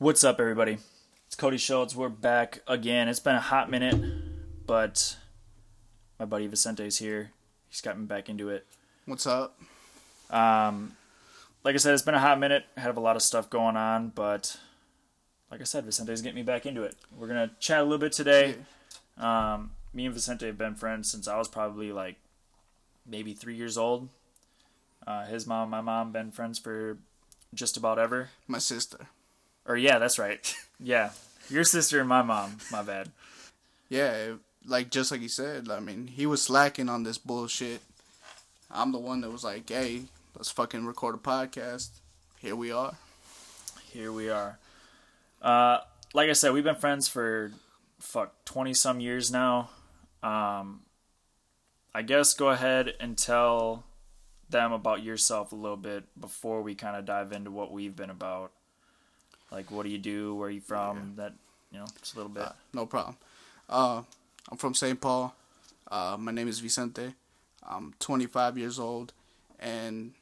What's up, everybody? It's Cody Schultz. We're back again. It's been a hot minute, but my buddy Vicente's here. He's got me back into it. What's up? Um, like I said, it's been a hot minute. I have a lot of stuff going on, but like I said, Vicente's getting me back into it. We're gonna chat a little bit today. Um, me and Vicente have been friends since I was probably like maybe three years old. Uh, his mom and my mom been friends for just about ever. My sister. Or yeah, that's right. yeah, your sister and my mom. My bad. Yeah, it- like just like he said, I mean, he was slacking on this bullshit. I'm the one that was like, "Hey, let's fucking record a podcast." Here we are. Here we are. Uh, like I said, we've been friends for fuck twenty some years now. Um, I guess go ahead and tell them about yourself a little bit before we kind of dive into what we've been about. Like, what do you do? Where are you from? That you know, just a little bit. Uh, no problem. Uh, I'm from St. Paul. Uh, my name is Vicente. I'm 25 years old, and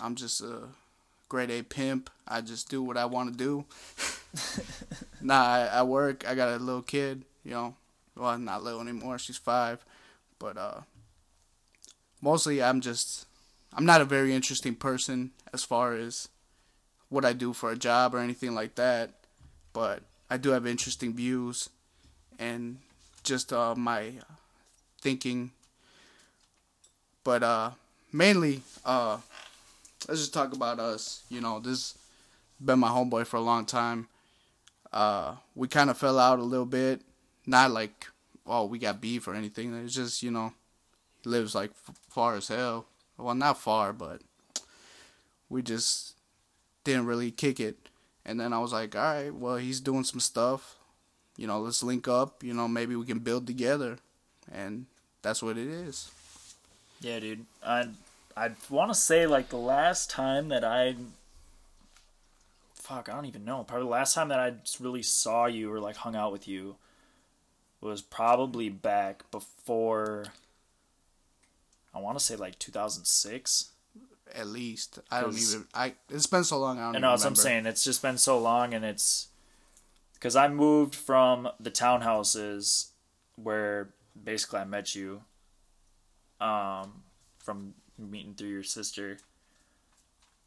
I'm just a grade A pimp. I just do what I want to do. nah, I, I work. I got a little kid. You know, well, not little anymore. She's five, but uh, mostly I'm just. I'm not a very interesting person as far as what I do for a job or anything like that, but I do have interesting views and just uh, my thinking. But uh, mainly, uh, let's just talk about us. You know, this been my homeboy for a long time. Uh, we kind of fell out a little bit. Not like, oh, we got beef or anything. It's just, you know, he lives like far as hell. Well, not far, but we just didn't really kick it. And then I was like, all right, well, he's doing some stuff. You know, let's link up. You know, maybe we can build together. And that's what it is. Yeah, dude. I I want to say like the last time that I fuck, I don't even know. Probably the last time that I really saw you or like hung out with you was probably back before I want to say like 2006. At least I don't even. I it's been so long. I don't. Know that's what I'm saying. It's just been so long, and it's because I moved from the townhouses where basically I met you, um, from meeting through your sister.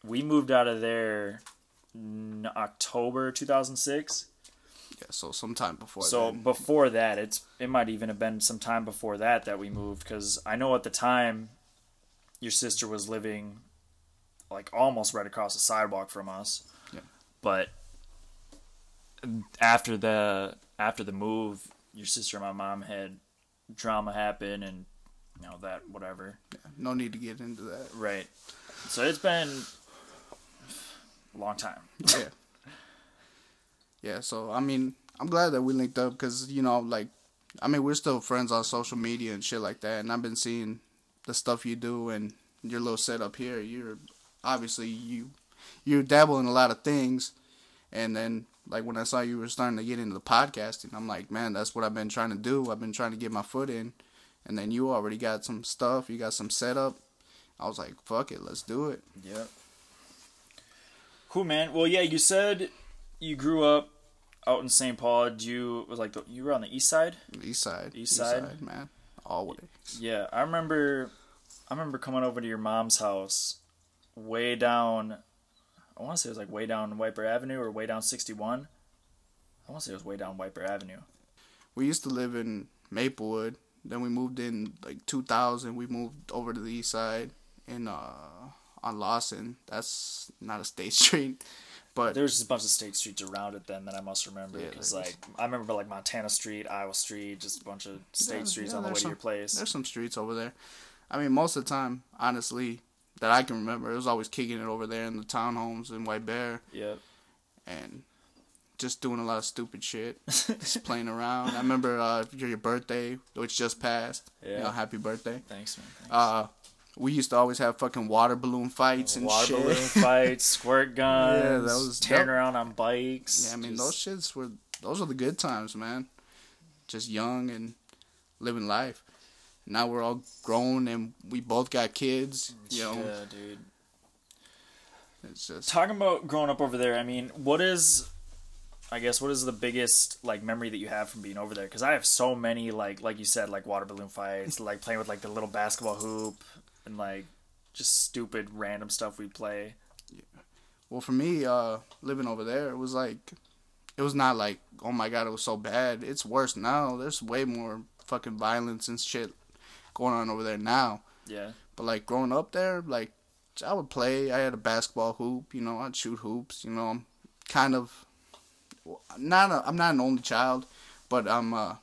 We moved out of there in October 2006. Yeah, so sometime before. That. So then. before that, it's it might even have been some time before that that we moved because I know at the time your sister was living like almost right across the sidewalk from us. Yeah. But after the after the move, your sister and my mom had drama happen and you know that whatever. Yeah, no need to get into that. Right. So it's been a long time. yeah. Yeah, so I mean, I'm glad that we linked up because you know, like, I mean, we're still friends on social media and shit like that, and I've been seeing the stuff you do and your little setup here. You're obviously you you dabble in a lot of things, and then like when I saw you were starting to get into the podcasting, I'm like, man, that's what I've been trying to do. I've been trying to get my foot in, and then you already got some stuff. You got some setup. I was like, fuck it, let's do it. Yep. Cool, man. Well, yeah, you said you grew up out in St. Paul. Did you was like the, you were on the east side? East side, East side? man, always. Yeah, I remember. I remember coming over to your mom's house, way down. I want to say it was like way down White Bear Avenue or way down sixty one. I want to say it was way down White Bear Avenue. we used to live in Maplewood. Then we moved in like 2000. We moved over to the east side in uh on Lawson. That's not a state street, but there's just a bunch of state streets around it then that I must remember because there like I remember like Montana Street, Iowa Street, just a bunch of state Yeah, streets yeah, on the way there's to your place. there's some streets over there. I mean, most of the time, honestly, that I can remember, it was always kicking it over there in the townhomes in White Bear Yep. and just doing a lot of stupid shit, just playing around. I remember uh, your birthday, which just passed. You Yeah. know, happy birthday. Thanks, man. Thanks. Uh, we used to always have fucking water balloon fights and Water shit. balloon fights, squirt guns, Yeah, that was- tearing that- around on bikes. Yeah, I mean just- those shits were those are the good times, man. Just young and living life. Now we're all grown and we both got kids. You know, Yeah, dude. it's just Talking about growing up over there, I mean, what is I guess what is the biggest like memory that you have from being over there? Because I have so many like like you said like water balloon fights, like playing with like the little basketball hoop, and like just stupid random stuff we play. Yeah. Well, for me, uh, living over there, it was like, it was not like, oh my god, it was so bad. It's worse now. There's way more fucking violence and shit going on over there now. Yeah. But like growing up there, like I would play. I had a basketball hoop. You know, I'd shoot hoops. You know, I'm kind of not. A, I'm not an only child, but I'm. Uh,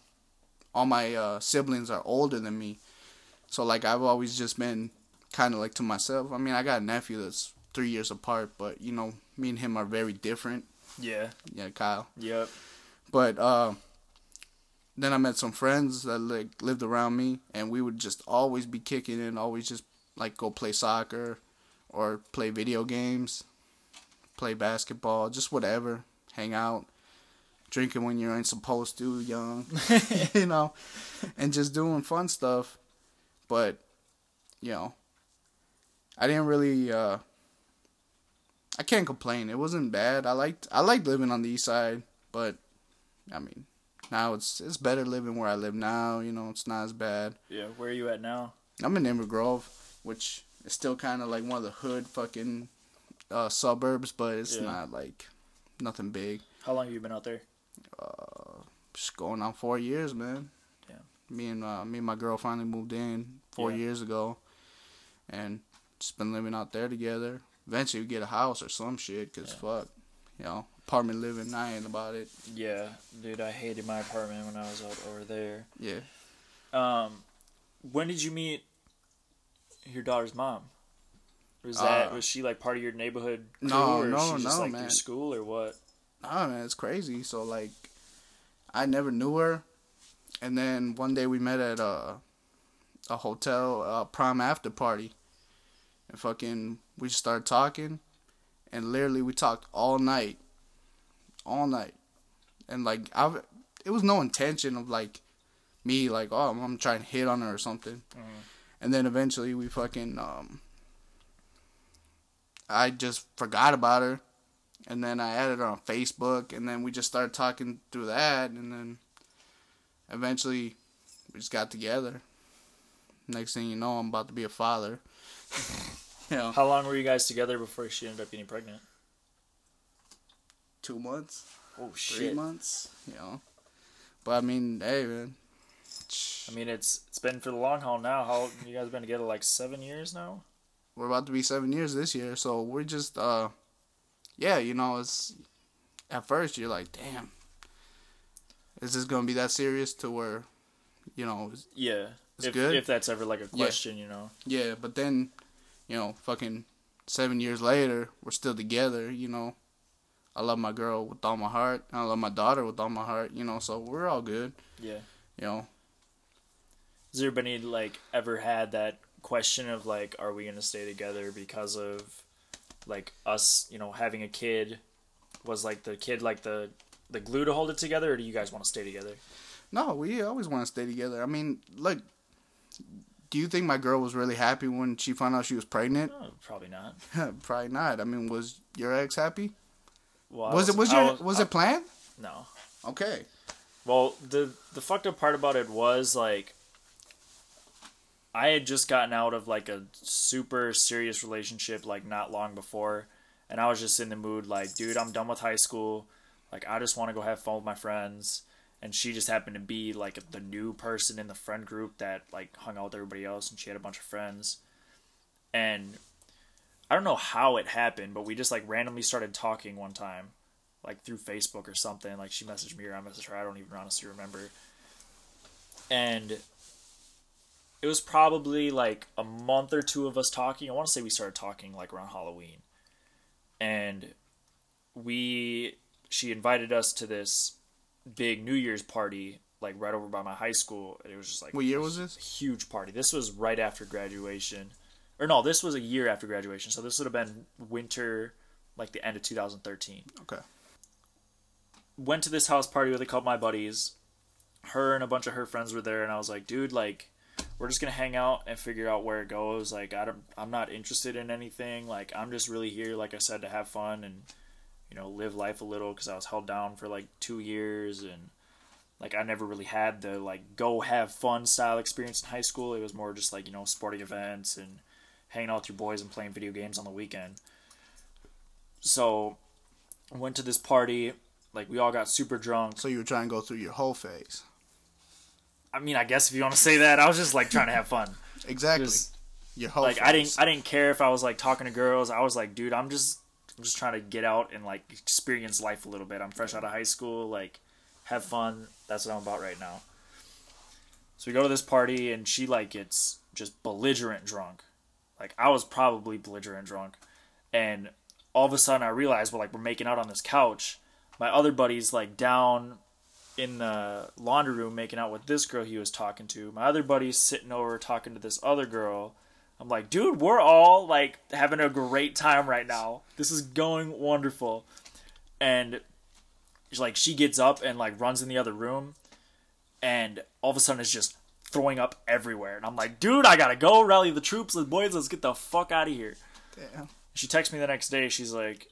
all my uh, siblings are older than me, so like I've always just been kind of like to myself. I mean, I got a nephew that's three years apart, but you know, me and him are very different. Yeah. Yeah, Kyle. Yep. But uh, then I met some friends that like lived around me, and we would just always be kicking and always just like go play soccer, or play video games, play basketball, just whatever, hang out, drinking when you ain't supposed to, young, you know, and just doing fun stuff. But you know, I didn't really. Uh, I can't complain. It wasn't bad. I liked I liked living on the east side, but I mean, now it's it's better living where I live now. You know, it's not as bad. Yeah. Where are you at now? I'm in Inver Grove, which is still kind of like one of the hood fucking uh, suburbs, but it's Yeah. not like nothing big. How long have you been out there? Uh, just going on four years, man. Yeah. Me and uh, me and my girl finally moved in four Yeah. years ago, and just been living out there together. Eventually, we get a house or some shit, cause Yeah. fuck, you know, apartment living. I ain't about it. Yeah, dude. I hated my apartment when I was out over there. Yeah. Um, when did you meet your daughter's mom? Was that Uh, was she like part of your neighborhood? Crew, No, or no, she just no, like man. School or what? Oh man, it's crazy. So like, I never knew her, and then one day we met at a a hotel uh, prom after party, and fucking we just started talking, and literally we talked all night, all night, and like I, it was no intention of like me like oh I'm trying to hit on her or something, Mhm. and then eventually we fucking um. I just forgot about her and then I added her on Facebook, and then we just started talking through that, and then eventually we just got together. Next thing you know, I'm about to be a father. you know, How long were you guys together before she ended up getting pregnant? Two months, Oh three shit! months, you know. But I mean, hey man, I mean, it's it's been for the long haul now. How you guys been together like seven years now? we're about to be seven years this year, so we're just, uh, yeah, you know, it's at first you're like, damn, is this gonna be that serious to where, you know, Yeah, It's if good. if that's ever like a Yeah. question, you know. Yeah, but then, you know, fucking seven years later, we're still together, you know. I love my girl with all my heart. I love my daughter with all my heart, you know, so we're all good, Yeah. you know. Has there been any like ever had that question of like, are we gonna stay together because of like us, you know, having a kid? Was like the kid like the the glue to hold it together, or do you guys want to stay together? No, we always want to stay together. I mean, like, do you think my girl was really happy when she found out she was pregnant? Oh, probably not. Probably not. I mean, was your ex happy? Well, I Was it was your was it planned? no? Okay. Well, the the fucked up part about it was like I had just gotten out of like a super serious relationship like not long before and I was just in the mood like, dude, I'm done with high school. Like I just want to go have fun with my friends. And she just happened to be like the new person in the friend group that like hung out with everybody else and she had a bunch of friends. And I don't know how it happened, but we just like randomly started talking one time like through Facebook or something. Like she messaged me or I messaged her. I don't even honestly remember. And it was probably like a month or two of us talking. I want to say we started talking like around Halloween. And we she invited us to this big New Year's party like right over by my high school. And it was just like What year was a this? huge party. This was right after graduation. Or no, this was a year after graduation. So this would have been winter like the end of 2013 Okay. went to this house party with a couple of my buddies. Her and a bunch of her friends were there, and I was like, dude, like, we're just gonna hang out and figure out where it goes. Like, I don't, I'm not interested in anything. Like, I'm just really here, like I said, to have fun and you know, live life a little because I was held down for like two years and like I never really had the like go have fun style experience in high school. It was more just like you know sporting events and hanging out with your boys and playing video games on the weekend. So, I went to this party. Like we all got super drunk. So you were trying to go through your whole phase. I mean, I guess if you want to say that, I was just like trying to have fun. Exactly. Just, your whole like phase. I didn't I didn't care if I was like talking to girls. I was like, dude, I'm just I'm just trying to get out and like experience life a little bit. I'm fresh out of high school, like have fun. That's what I'm about right now. So we go to this party and she like gets just belligerent drunk. Like I was probably belligerent drunk. And all of a sudden I realized well like we're making out on this couch. My other buddy's like down in the laundry room making out with this girl he was talking to. My other buddy's sitting over talking to this other girl. I'm like, dude, we're all like having a great time right now. This is going wonderful. And like she gets up and like runs in the other room and all of a sudden it's just throwing up everywhere. And I'm like, dude, I gotta go rally the troops. Let's boys, let's get the fuck out of here. Damn. She texts me the next day. She's like,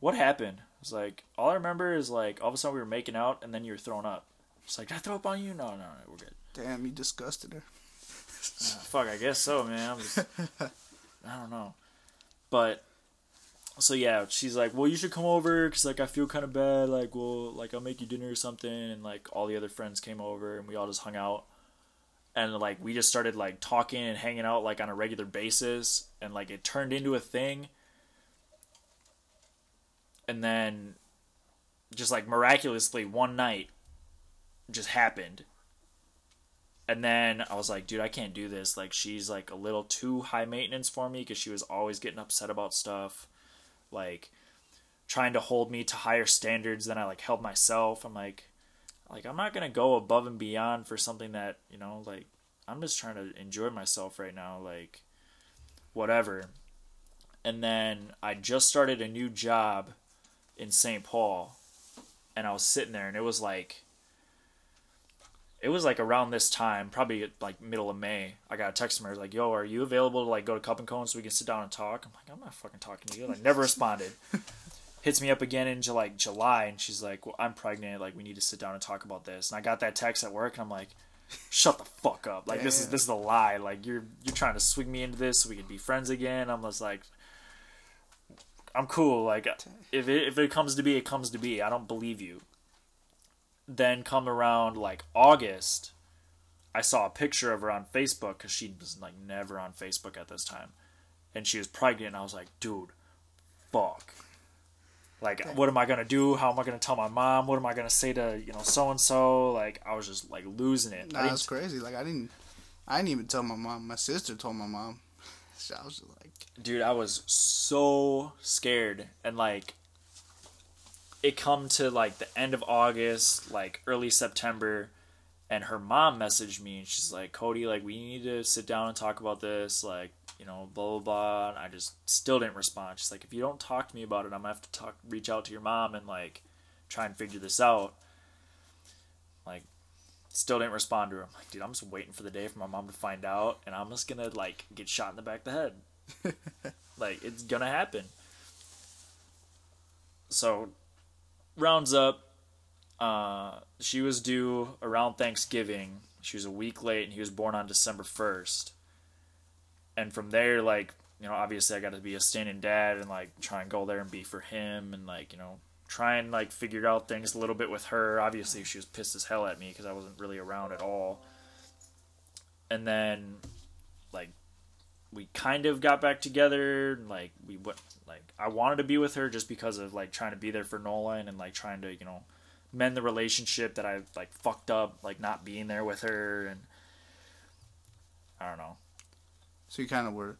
"What happened?" I was like, "All I remember is like all of a sudden we were making out and then you were throwing up." She's like, "Did I throw up on you?" No, no, no, we're good. Damn, you disgusted her. Uh, fuck, I guess so, man. I'm just, I don't know, but so yeah, she's like, "Well, you should come over because like I feel kind of bad. Like, well, like I'll make you dinner or something." And like all the other friends came over and we all just hung out. And like we just started like talking and hanging out like on a regular basis, and like it turned into a thing. And then, just like miraculously, one night, just happened. And then I was like, dude, I can't do this. Like, she's like a little too high maintenance for me because she was always getting upset about stuff like trying to hold me to higher standards than I like held myself. I'm like like I'm not to go above and beyond for something that, you know, like I'm just trying to enjoy myself right now, like whatever. And then I just started a new job in St. Paul and I was sitting there and it was like it was like around this time, probably like middle of May. I got a text from her like, "Yo, are you available to like go to Cup and Cone so we can sit down and talk?" I'm like, "I'm not fucking talking to you." Like, never responded. Hits me up again in like July, and she's like, well, "I'm pregnant. Like, we need to sit down and talk about this." And I got that text at work, and I'm like, "Shut the fuck up! Like, this is this is a lie. Like, you're you're trying to swing me into this so we can be friends again." I'm just like, "I'm cool. Like, if it if it comes to be, it comes to be. I don't believe you." then come around like August, I saw a picture of her on Facebook because she was like never on Facebook at this time, and she was pregnant. And I was like, dude, fuck. Like, what am I gonna do? How am I gonna tell my mom? What am I gonna say to you know so and so? Like, I was just like losing it. Nah, that's crazy. Like I didn't, I didn't even tell my mom. My sister told my mom. So I was just like, dude, I was so scared, and like, it come to like the end of August, like early September, and her mom messaged me, and she's like, "Cody, like, we need to sit down and talk about this, like, you know, blah blah blah." And I just still didn't respond. She's like, "If you don't talk to me about it, I'm gonna have to talk, reach out to your mom, and like, try and figure this out." Like, still didn't respond to her. I'm like, dude, I'm just waiting for the day for my mom to find out, and I'm just gonna like get shot in the back of the head. like it's gonna happen. So rounds up, uh, she was due around Thanksgiving. She was a week late, and he was born on December first. And from there, like you know, obviously I got to be a standing dad and like try and go there and be for him, and like you know, try and like figure out things a little bit with her. Obviously, she was pissed as hell at me because I wasn't really around at all. And then, like we kind of got back together and like we went like I wanted to be with her just because of like trying to be there for Nolan and like trying to you know mend the relationship that I like fucked up like not being there with her and I don't know so you kind of were,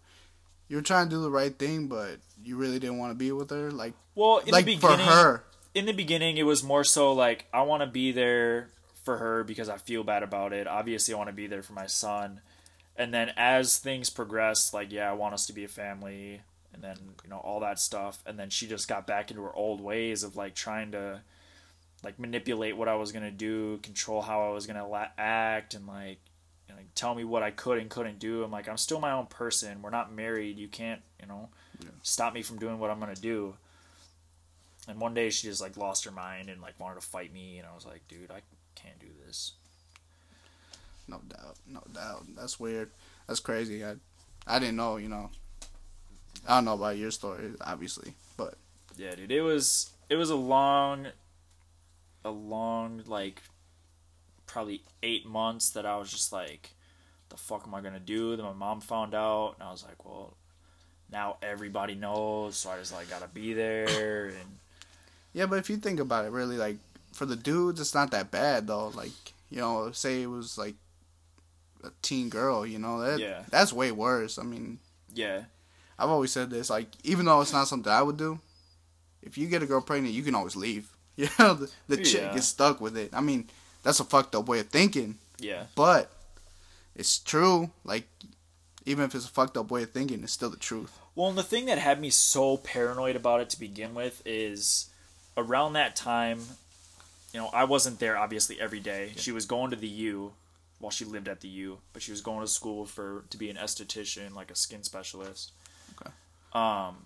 you were trying to do the right thing, but you really didn't want to be with her. Like, well in like the for beginning her. in the beginning it was more so like I want to be there for her because I feel bad about it obviously I want to be there for my son and then as things progressed like yeah I want us to be a family and then you know all that stuff and then she just got back into her old ways of like trying to like manipulate what I was gonna do control how I was gonna la- act and like know, like, tell me what I could and couldn't do I'm like I'm still my own person we're not married you can't you know Yeah. stop me from doing what I'm gonna do And one day she just like lost her mind and like wanted to fight me, and I was like, dude, I can't do this. No doubt, no doubt. That's weird. That's crazy. I, I didn't know. You know, I don't know about your story, obviously, but Yeah, dude, it was it was a long, a long like, probably eight months that I was just like, the fuck am I gonna do? Then my mom found out, and I was like, well, now everybody knows, so I just like gotta be there, and yeah. But if you think about it, really, like for the dudes, it's not that bad though. Like you know, say it was like a teen girl. You know, that Yeah. that's way worse. I mean, yeah, I've always said this. Like even though it's not something I would do, if you get a girl pregnant, you can always leave. Know, the, the chick Yeah. gets stuck with it. I mean, that's a fucked up way of thinking. yeah, but it's true. Like, even if it's a fucked up way of thinking, it's still the truth. Well, and the thing that had me so paranoid about it to begin with is around that time, you know, I wasn't there obviously every day. She was going to the U while she lived at the U, but she was going to school for to be an esthetician, like a skin specialist. Okay. Um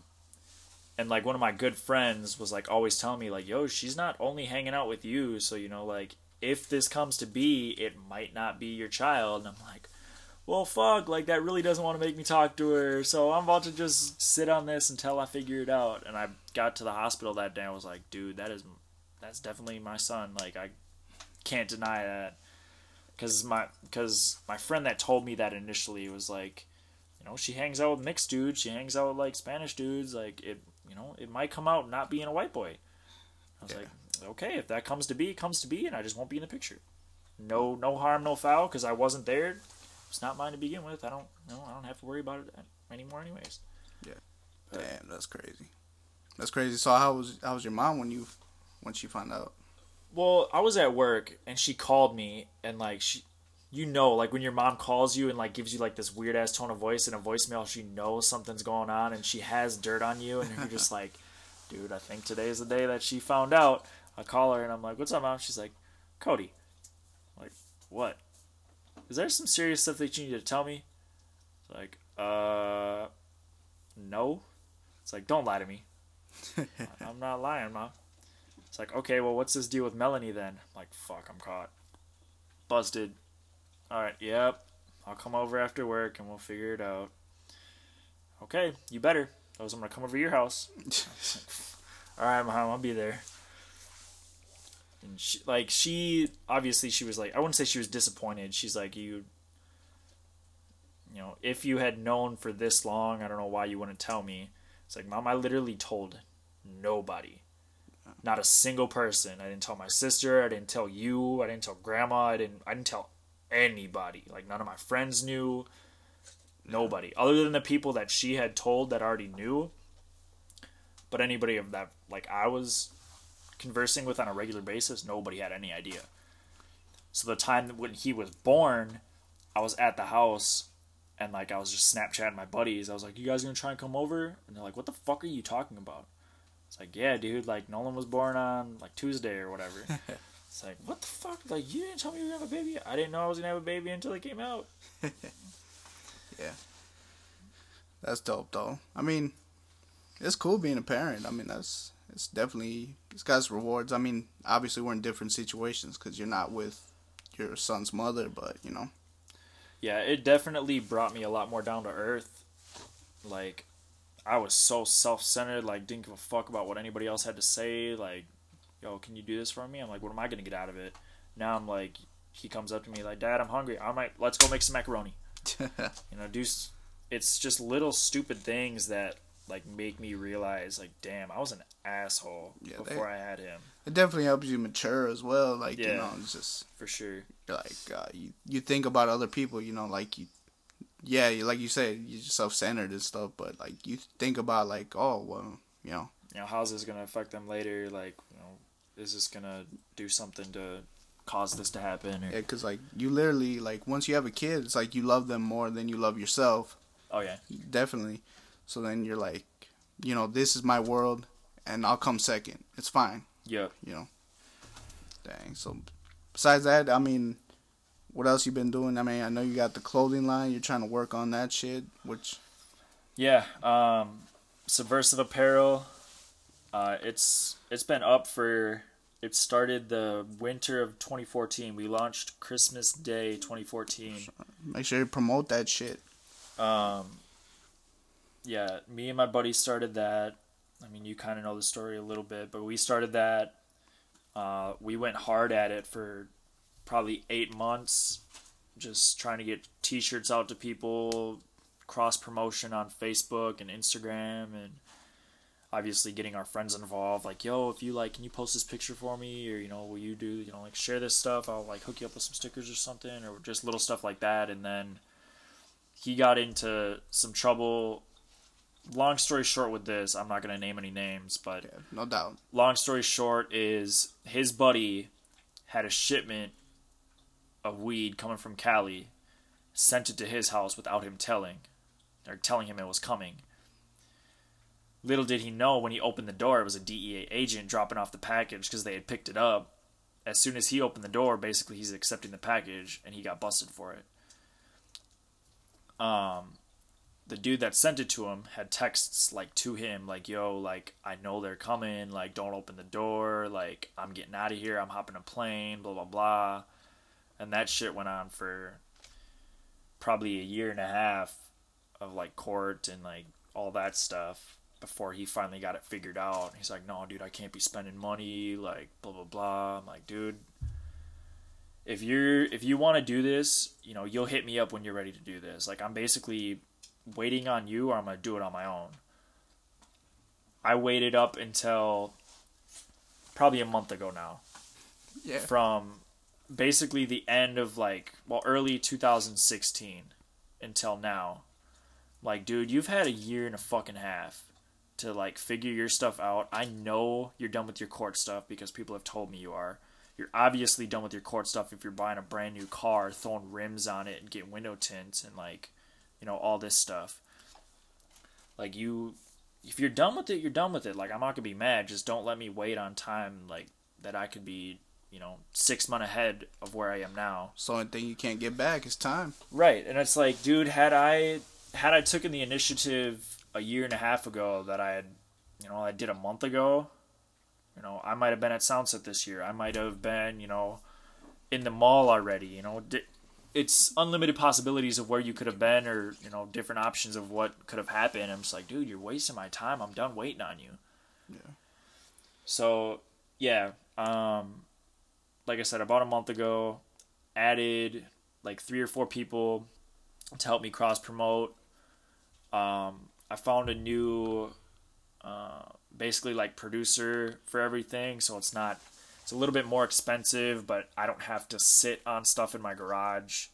and like one of my good friends was like always telling me like, "Yo, she's not only hanging out with you, so you know like if this comes to be, it might not be your child." And I'm like, well, fuck, like that really doesn't want to make me talk to her, so I'm about to just sit on this until I figure it out. And I got to the hospital that day. I was like, dude, that is, that's definitely my son. Like I can't deny that, because my, because my friend that told me that initially was like, you know, she hangs out with mixed dudes, she hangs out with like Spanish dudes, like it, you know, it might come out not being a white boy. I was Yeah. like, okay, if that comes to be, it comes to be, and I just won't be in the picture. No, no harm, no foul, because I wasn't there it's not mine to begin with. I don't no, I don't have to worry about it anymore anyways. Yeah. Damn, that's crazy. That's crazy. So how was how was your mom when you when she found out? Well, I was at work and she called me and like she you know, like when your mom calls you and like gives you like this weird ass tone of voice in a voicemail, she knows something's going on and she has dirt on you and you're just like, dude, I think today's the day that she found out. I call her and I'm like, What's up, mom? She's like, Cody. I'm like, what? Is there some serious stuff that you need to tell me? It's like, uh no. It's like, don't lie to me. I'm not lying, mom. It's like, okay, well, what's this deal with Melanie then? I'm like, fuck, I'm caught. Busted. Alright, yep. I'll come over after work and we'll figure it out. Okay, you better. I was I'm gonna come over to your house. Alright, mom, I'll be there. And she, like, she, obviously, she was like, I wouldn't say she was disappointed. She's like, you, you know, if you had known for this long, I don't know why you wouldn't tell me. It's like, mom, I literally told nobody. Not a single person. I didn't tell my sister. I didn't tell you. I didn't tell grandma. I didn't. I didn't tell anybody. Like none of my friends knew. Nobody, other than the people that she had told that already knew. But anybody of that, like I was conversing with on a regular basis, nobody had any idea. So the time when he was born, I was at the house and like I was just Snapchatting my buddies. I was like, "You guys gonna try and come over?" And they're like, "What the fuck are you talking about?" It's like, "Yeah, dude. Like Nolan was born on like Tuesday or whatever." it's like, "What the fuck? Like you didn't tell me you were gonna have a baby? I didn't know I was gonna have a baby until it came out." Yeah, that's dope though. I mean, it's cool being a parent. I mean, that's it's definitely it's got its rewards. I mean, obviously we're in different situations because you're not with your son's mother, but you know, Yeah, it definitely brought me a lot more down to earth. Like, I was so self centered, like, didn't give a fuck about what anybody else had to say. Like, yo, can you do this for me? I'm like, what am I gonna get out of it? Now I'm like, he comes up to me like, Dad, I'm hungry. I might let's go make some macaroni. You know, do. It's just little stupid things that like make me realize, like, damn, I was an asshole Yeah, they- before I had him it definitely helps you mature as well. Like you Yeah. know, it's just for sure. like uh, you you think about other people. You know, like you. Yeah, you, like you said, you're self-centered and stuff, but like you think about like, oh well, you know, you know, how's this gonna affect them later? Like, you know, is this gonna do something to cause this to happen? Or, Yeah, because like you literally like once you have a kid, it's like you love them more than you love yourself. oh yeah, Definitely. So then you're like, you know, this is my world, and I'll come second. It's fine. yeah. You know. Dang. So besides that, I mean, what else you been doing? I mean, I know you got the clothing line. You're trying to work on that shit, which Yeah, um, Subversive Apparel. Uh, it's it's been up for. It started the winter of 2014. We launched Christmas Day 2014. Make sure you promote that shit. Um, yeah, me and my buddy started that. I mean, you kind of know the story a little bit, but we started that. Uh, we went hard at it for probably eight months, just trying to get T-shirts out to people, cross promotion on Facebook and Instagram, and obviously getting our friends involved. Like, yo, if you like, can you post this picture for me, or you know, will you do, you know, like share this stuff? I'll like hook you up with some stickers or something, or just little stuff like that. And then he got into some trouble. Long story short, with this, I'm not gonna name any names, but Yeah, no doubt. long story short is his buddy had a shipment of weed coming from Cali, sent it to his house without him telling, or telling him it was coming. Little did he know when he opened the door, it was a DEA agent dropping off the package because they had picked it up. As soon as he opened the door, basically he's accepting the package, and he got busted for it. Um, the dude that sent it to him had texts like to him like yo like i know they're coming like don't open the door like i'm getting out of here i'm hopping a plane blah blah blah. And that shit went on for probably a year and a half of like court and like all that stuff before he finally got it figured out. He's like no dude i can't be spending money like blah blah blah. I'm like dude if you're if you want to do this you know you'll hit me up when you're ready to do this. Like i'm basically waiting on you or I'm going to do it on my own. I waited up until probably a month ago now. Yeah. From basically the end of like, well, early 2016 until now. Like, dude, you've had a year and a fucking half to like figure your stuff out. I know you're done with your court stuff because people have told me you are. You're obviously done with your court stuff if you're buying a brand new car, throwing rims on it, and getting window tints and like you know all this stuff. Like you if you're done with it you're done with it. Like i'm not gonna be mad. Just don't let me wait on time like that i could be you know six months ahead of where i am now. So only thing you can't get back. Is time. right. And it's like dude had i had i taken the initiative a year and a half ago that i had you know i did a month ago you know i might have been at soundset this year. I might have been you know in the mall already you know it's unlimited possibilities of where you could have been or you know different options of what could have happened. I'm just like dude you're wasting my time. I'm done waiting on you. Yeah. so yeah um like i said about a month ago added like three or four people to help me cross promote um i found a new uh basically like producer for everything so it's not it's a little bit more expensive, but I don't have to sit on stuff in my garage.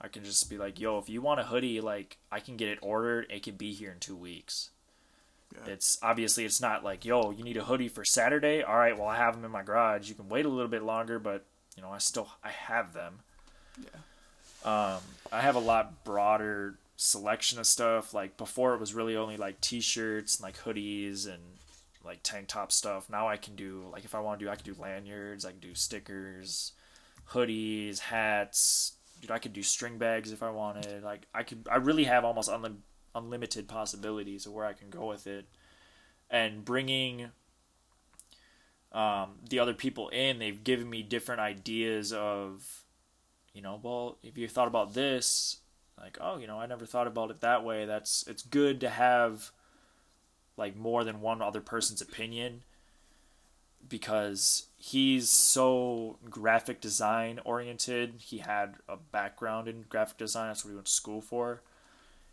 I can just be like, yo, if you want a hoodie, like I can get it ordered. It can be here in two weeks. Yeah. It's obviously it's not like, yo, you need a hoodie for Saturday. All right, well I have them in my garage. You can wait a little bit longer, but you know I still I have them. Yeah. Um, I have a lot broader selection of stuff. Like before, it was really only like t-shirts and like hoodies and like tank top stuff. Now I can do like if I want to do, I can do lanyards, I can do stickers, hoodies, hats. Dude, I could do string bags if I wanted. Like I could, I really have almost unlim- unlimited possibilities of where I can go with it. And bringing um, the other people in, they've given me different ideas of, you know, well, if you thought about this, like, oh, you know, I never thought about it that way. That's it's good to have like more than one other person's opinion because he's so graphic design oriented. He had a background in graphic design. That's what he went to school for.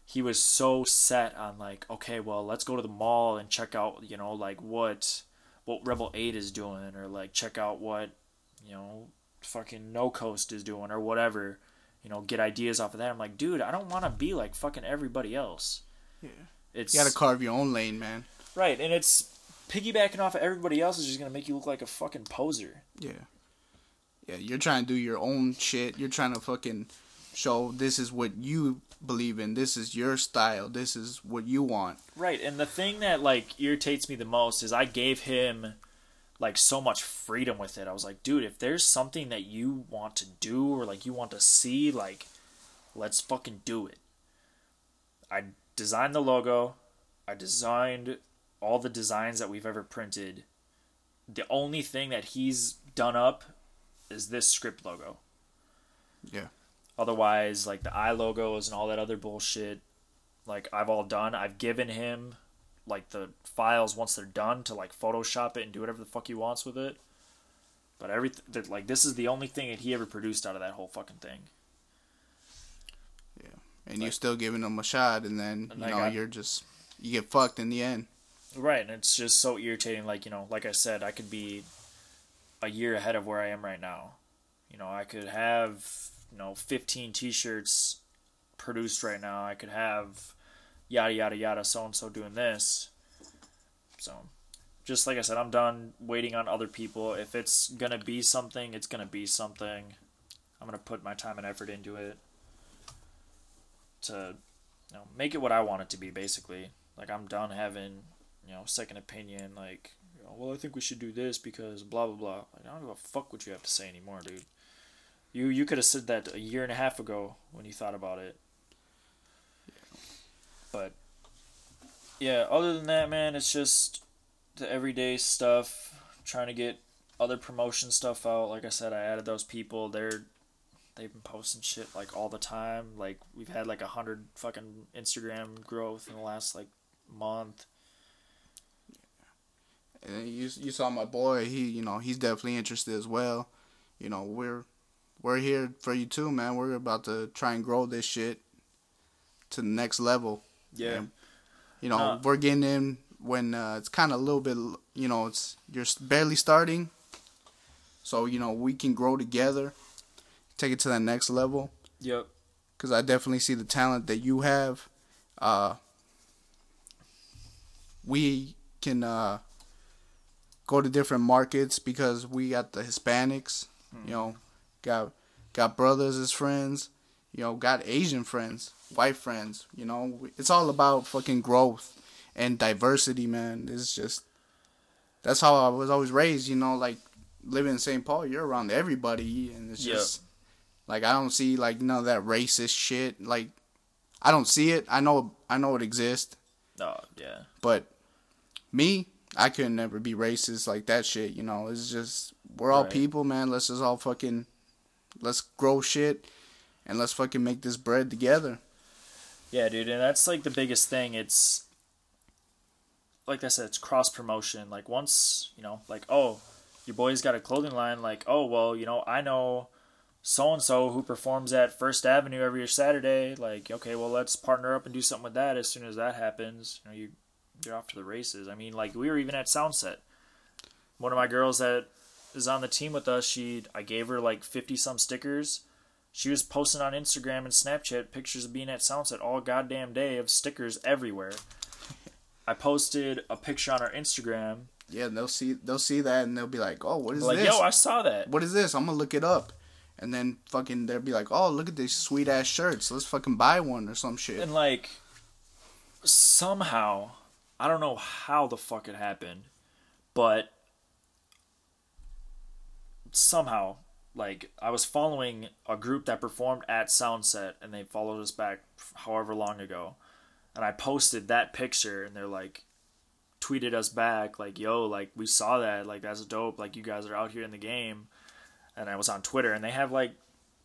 He was so set on like, okay, well, let's go to the mall and check out, you know, like what what Rebel 8 is doing or like check out what, you know, fucking No Coast is doing or whatever. You know, get ideas off of that. I'm like, dude, I don't want to be like fucking everybody else. Yeah. It's You gotta carve your own lane, man. Right, and it's piggybacking off of everybody else is just gonna make you look like a fucking poser. Yeah. Yeah, you're trying to do your own shit. You're trying to fucking show this is what you believe in. This is your style. This is what you want. Right, and the thing that like irritates me the most is I gave him like so much freedom with it. I was like, dude, if there's something that you want to do or like you want to see, like let's fucking do it. I designed the logo. I designed all the designs that we've ever printed, the only thing that he's done up is this script logo. Yeah. Otherwise, like the eye logos and all that other bullshit, like I've all done. I've given him like the files once they're done to like Photoshop it and do whatever the fuck he wants with it. But everything, like this is the only thing that he ever produced out of that whole fucking thing. And you're still giving them a shot, and then And you know got- you're just you get fucked in the end. Right, and it's just so irritating. Like you know, like I said, I could be a year ahead of where I am right now. You know, I could have you know 15 T-shirts produced right now. I could have yada yada yada so and so doing this. So, just like I said, I'm done waiting on other people. If it's gonna be something, it's gonna be something. I'm gonna put my time and effort into it to you know make it what I want it to be. Basically, like I'm done having you know second opinion. Like, you know, well, I think we should do this because blah blah blah. Like, I don't give a fuck what you have to say anymore, dude. You you could have said that a year and a half ago when you thought about it. But yeah, other than that, man, it's just the everyday stuff. Trying to get other promotion stuff out. Like I said, I added those people. They're they've been posting shit like all the time. Like we've had like a hundred fucking Instagram growth in the last like month. And you you saw my boy. He you know he's definitely interested as well. You know we're we're here for you too, man. We're about to try and grow this shit to the next level. Yeah. And, you know Uh. we're getting in when uh, it's kind of a little bit. You know it's you're barely starting. So you know we can grow together, take it to that next level. Yep. because I definitely see the talent that you have. Uh, we can uh, go to different markets because we got the Hispanics, you know, got got brothers as friends, you know, got Asian friends, white friends. You know, it's all about fucking growth and diversity, man. It's just that's how I was always raised. You know, like living in St. Paul, you're around everybody, and it's just. Like I don't see like none of that racist shit. Like I don't see it. I know I know it exists, Oh yeah. but me, I could never be racist like that shit. You know, it's just we're all Right. people, man. Let's just all fucking let's grow shit and let's fucking make this bread together. Yeah, dude, and that's like the biggest thing. It's like I said, it's cross promotion. Like once, you know, like oh, your boy's got a clothing line, like, oh well, you know, I know so and so who performs at First Avenue every Saturday, like, okay, well let's partner up and do something with that as soon as that happens. You know, you you're off to the races. I mean, like we were even at Soundset. One of my girls that is on the team with us, she I gave her like fifty some stickers. She was posting on Instagram and Snapchat pictures of being at Soundset all goddamn day of stickers everywhere. I posted a picture on our Instagram. Yeah, and they'll see they'll see that and they'll be like, "Oh, what is Like, this? Like, yo, I saw that. what is this? I'm gonna look it up." And then fucking they'll be like, "Oh, look at these sweet ass shirts. Let's fucking buy one or some shit." And like somehow, I don't know how the fuck it happened, but somehow like I was following a group that performed at Soundset and they followed us back however long ago. And I posted that picture and they're like tweeted us back like yo like we saw that like that's dope like you guys are out here in the game and I was on Twitter and they have like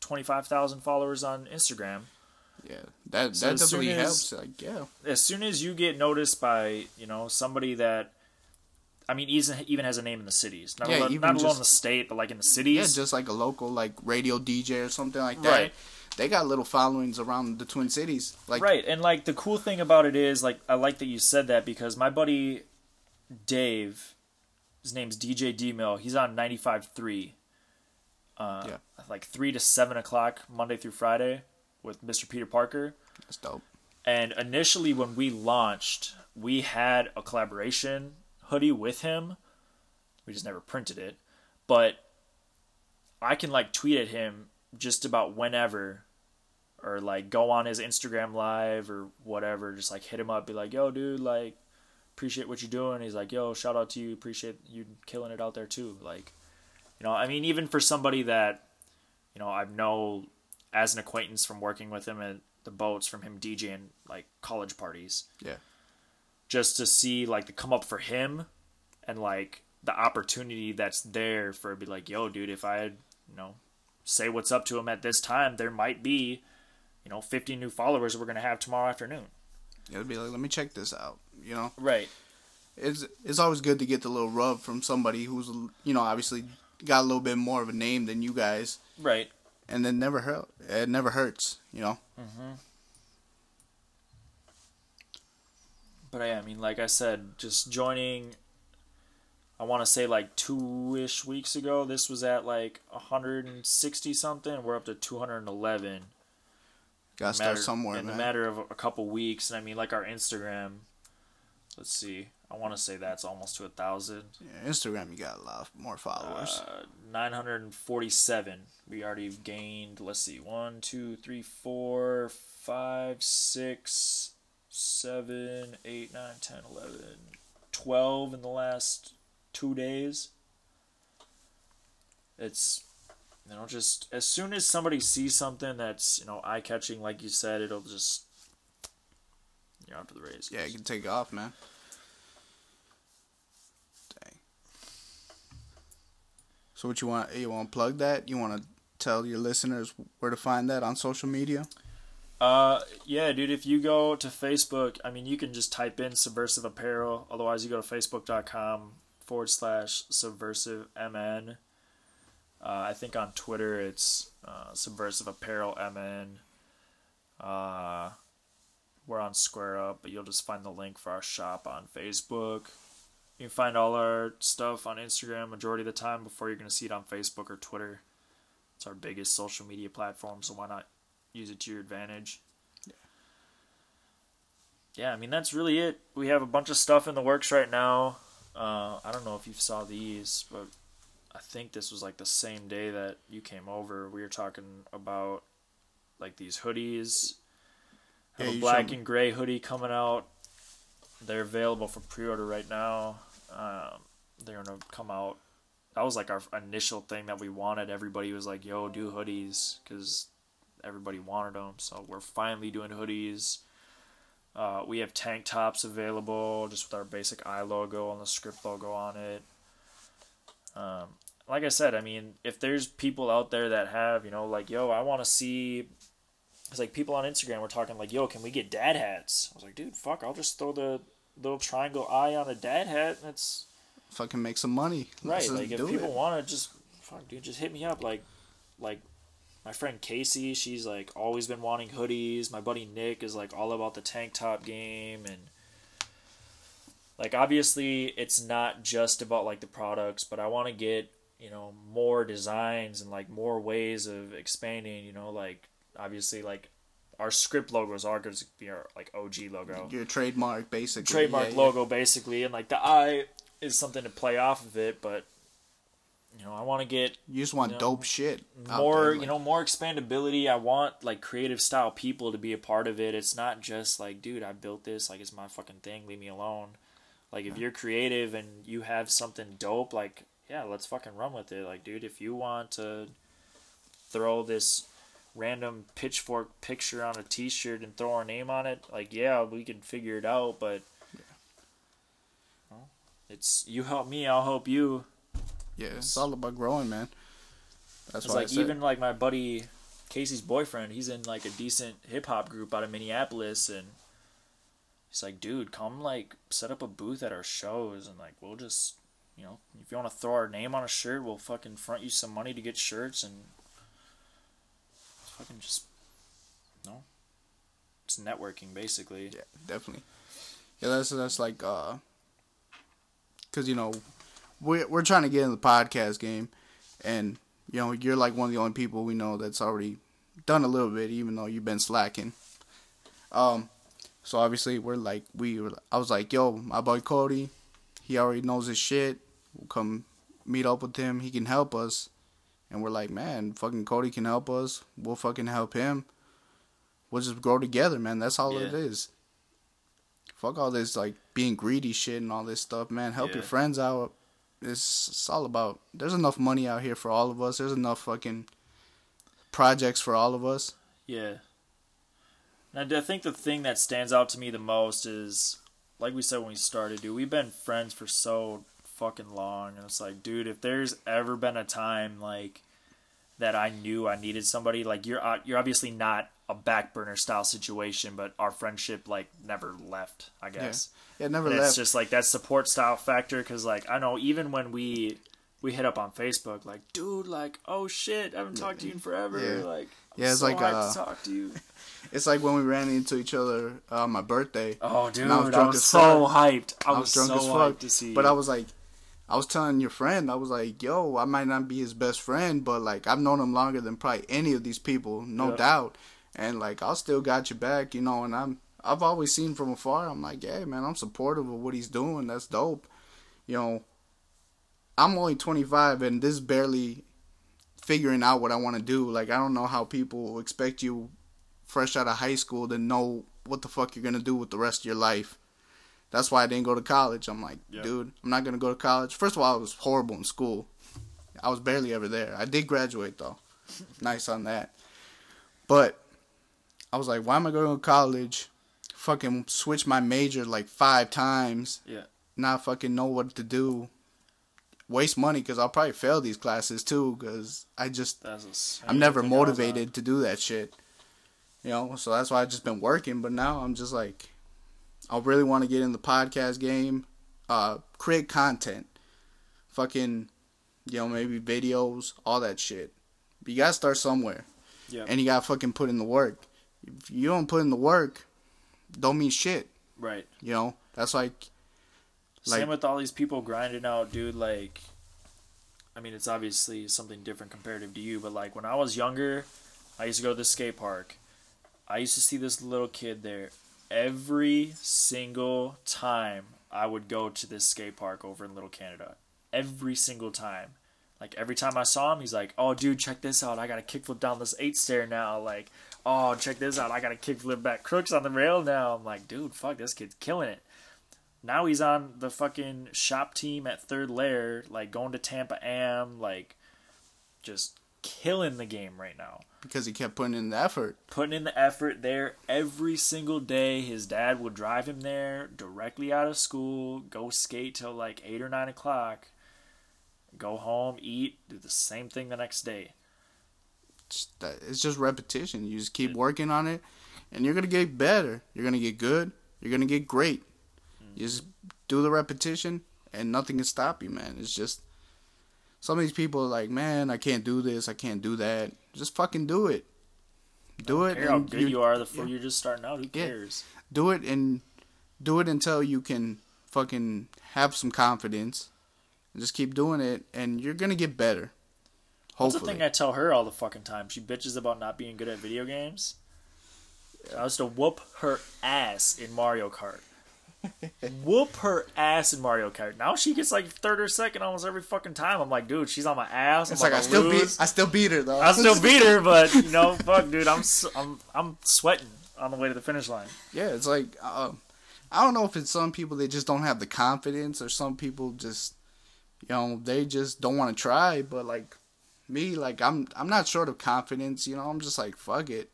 25,000 followers on Instagram yeah, that So that definitely as- helps. Like, yeah, as soon as you get noticed by you know somebody that I mean even even has a name in the cities not, Yeah, alone, not alone just- in the state but like in the cities. Yeah, just like a local like radio DJ or something like that. Right. They got little followings around the Twin Cities. Like right and like the cool thing about it is like I like that you said that because my buddy Dave his name's DJ D Mill he's on 95.3 uh, Yeah. like 3 to 7 o'clock Monday through Friday with Mr. Peter Parker that's dope. And initially, when we launched, we had a collaboration hoodie with him. We just never printed it. But I can like tweet at him just about whenever, or like go on his Instagram live or whatever. Just like hit him up, be like, "Yo, dude, like appreciate what you're doing." He's like, "Yo, shout out to you. Appreciate you killing it out there too." Like, you know, I mean, even for somebody that you know I've know as an acquaintance from working with him at the boats from him DJing like college parties. Yeah. just to see like the come up for him and like the opportunity that's there for be like, yo, dude, if I had, you know, say what's up to him at this time, there might be, you know, 50 new followers we're gonna have tomorrow afternoon. It'd be like, let me check this out. You know, Right. it's it's always good to get the little rub from somebody who's you know obviously got a little bit more of a name than you guys, Right. and then never hurt. It never hurts. You know. Mm-hmm. But yeah, I mean, like I said, just joining. I want to say like two ish weeks ago. This was at like 160 something. We're up to 211. Gotta start matter- somewhere, in man. a matter of a couple weeks. And I mean, like our Instagram. Let's see. I want to say that's almost to a thousand. Yeah, Instagram, you got a lot more followers. Uh, 947. We already gained. Let's see. One, two, three, four, five, six, seven, eight, nine, ten, eleven, twelve in the last two days. It's you know just as soon as somebody sees something that's you know eye catching, like you said, it'll just you're to the race. yeah, you can take off, man. So what you want? You want to plug that? You want to tell your listeners where to find that on social media? Uh, yeah, dude. If you go to Facebook, I mean, you can just type in Subversive Apparel. Otherwise, you go to facebook.com forward slash Subversive MN. Uh, I think on Twitter it's uh, Subversive Apparel MN. Uh, we're on Square Up, but you'll just find the link for our shop on Facebook. You can find all our stuff on Instagram majority of the time before you're going to see it on Facebook or Twitter. It's our biggest social media platform, so why not use it to your advantage. Yeah, I mean that's really it. We have a bunch of stuff in the works right now. Uh, I don't know if you saw these, but I think this was like the same day that you came over. We were talking about like these hoodies. I have Yeah, a black and gray hoodie coming out. They're available for pre-order right now. Um, they're gonna come out. That was like our initial thing that we wanted. Everybody was like, "Yo, do hoodies," because everybody wanted them. So we're finally doing hoodies. Uh, we have tank tops available just with our basic I logo and the script logo on it. Um, like I said, I mean, if there's people out there that have, you know, like, yo, I want to see. It's like people on Instagram were talking like, yo, can we get dad hats? I was like, dude, fuck, I'll just throw the little triangle eye on a dad hat. That's Fucking make some money. right. Let's Like if people it. want to just fuck, dude, just hit me up. Like, like my friend Casey, she's like always been wanting hoodies. My buddy Nick is like all about the tank top game and like obviously it's not just about like the products, but I want to get you know more designs and like more ways of expanding. You know, like obviously like our script logos are going to be our like OG logo Your trademark, basically. trademark Yeah, yeah. logo basically and like the eye is something to play off of it but you know i want to get You just want you know, dope shit. more there, you know more expandability i want like creative style people to be a part of it it's not just like dude i built this like it's my fucking thing leave me alone like if you're creative and you have something dope like yeah let's fucking run with it like dude if you want to throw this random pitchfork picture on a t-shirt and throw our name on it like yeah we can figure it out but well, it's you help me i'll help you Yeah, it's all about growing, man. That's It's why like even like my buddy Casey's boyfriend, he's in like a decent hip hop group out of Minneapolis and he's like, dude, come like set up a booth at our shows and like we'll just you know, if you want to throw our name on a shirt, we'll fucking front you some money to get shirts and fucking just no. It's networking basically. Yeah, definitely. Yeah, that's that's like uh, cause you know, we're we're trying to get in the podcast game, and you know you're like one of the only people we know that's already done a little bit, even though you've been slacking. Um, so obviously we're like we were. I was like, yo, my boy Cody, he already knows his shit. We'll come meet up with him. He can help us. And we're like, man, fucking Cody can help us. We'll fucking help him. We'll just grow together, man. That's all it Yeah. is. Fuck all this like being greedy shit and all this stuff, man. Help your friends out. It's, it's all about. There's enough money out here for all of us. There's enough fucking projects for all of us. Yeah. And I think the thing that stands out to me the most is like we said when we started, dude, we've been friends for so fucking long, and it's like, dude, if there's ever been a time like that I knew I needed somebody, like you're uh, you're obviously not a back burner style situation, but our friendship like never left. I guess. Yeah, it never And left. It's just like that support style factor because like I know even when we we hit up on Facebook, like dude, like oh shit, I haven't talked to you in forever. Yeah. Like I'm Yeah, it's so like, hyped uh, to talk to you. It's like when we ran into each other uh, on my birthday. Oh dude, I was I drunk was as so fuck. hyped. I, I was, was drunk so as hyped fuck. to see. But. I was like, I was telling your friend, I was like, yo, I might not be his best friend, but like I've known him longer than probably any of these people, no Yeah. doubt. And like I'll still got your back, you know. And I'm I've always seen from afar. I'm like, yeah, man, I'm supportive of what he's doing. That's dope. You know, I'm only 25, and this is barely figuring out what I want to do. Like I don't know how people expect you fresh out of high school to know what the fuck you're gonna do with the rest of your life. That's why I didn't go to college. I'm like, Yeah. dude, I'm not gonna go to college. First of all, I was horrible in school. I was barely ever there. I did graduate though. nice on that. But I was like, why am I going to college? Fucking switch my major like five times. Yeah. Not fucking know what to do. Waste money because I'll probably fail these classes too because I just I'm never thing I was on. motivated to do that shit. You know, so that's why I've just been working. But now I'm just like, I really want to get in the podcast game, uh, create content, fucking, you know, maybe videos, all that shit. But you gotta start somewhere, Yeah. and you gotta fucking put in the work. If you don't put in the work, don't mean shit. Right. You know, that's like, Same Like- with all these people grinding out, dude. Like, I mean, it's obviously something different comparative to you, but like when I was younger, I used to go to the skate park. I used to see this little kid there every single time I would go to this skate park over in Little Canada. Every single time. Like every time I saw him, he's like, "Oh, dude, check this out! I got a kickflip down this eight stair now." Like, "Oh, check this out! I got a kickflip back crooks on the rail now." I'm like, "Dude, fuck, this kid's killing it." Now he's on the fucking shop team at Third Lair, like going to Tampa Am, like just killing the game right now. because he kept putting in the effort. Putting in the effort there every single day. His dad would drive him there directly out of school, go skate till like eight or nine o'clock, go home, eat, do the same thing the next day. It's just repetition. You just keep working on it, and you're gonna get better. You're gonna get good. You're gonna get great. You just mm-hmm. do the repetition, and nothing can stop you, man. It's just some of these people are like, man, I can't do this. I can't do that. Just fucking do it. Do it. care how good you- are the yeah. you're just starting out. Who Yeah. cares? do it and do it until you can fucking have some confidence. Just keep doing it, and you're gonna get better. That's the thing I tell her all the fucking time. She bitches about not being good at video games. I was to whoop her ass in Mario Kart. Whoop her ass in Mario Kart. Now she gets like third or second almost every fucking time. I'm like, dude, she's on my ass. I'm it's like I still lose. beat. I still beat her though. I still beat her, but you know, fuck, dude, I'm I'm I'm sweating on the way to the finish line. Yeah, it's like uh, I don't know if it's some people they just don't have the confidence, or some people just you know they just don't want to try. But like me, like I'm I'm not short of confidence. You know, I'm just like fuck it.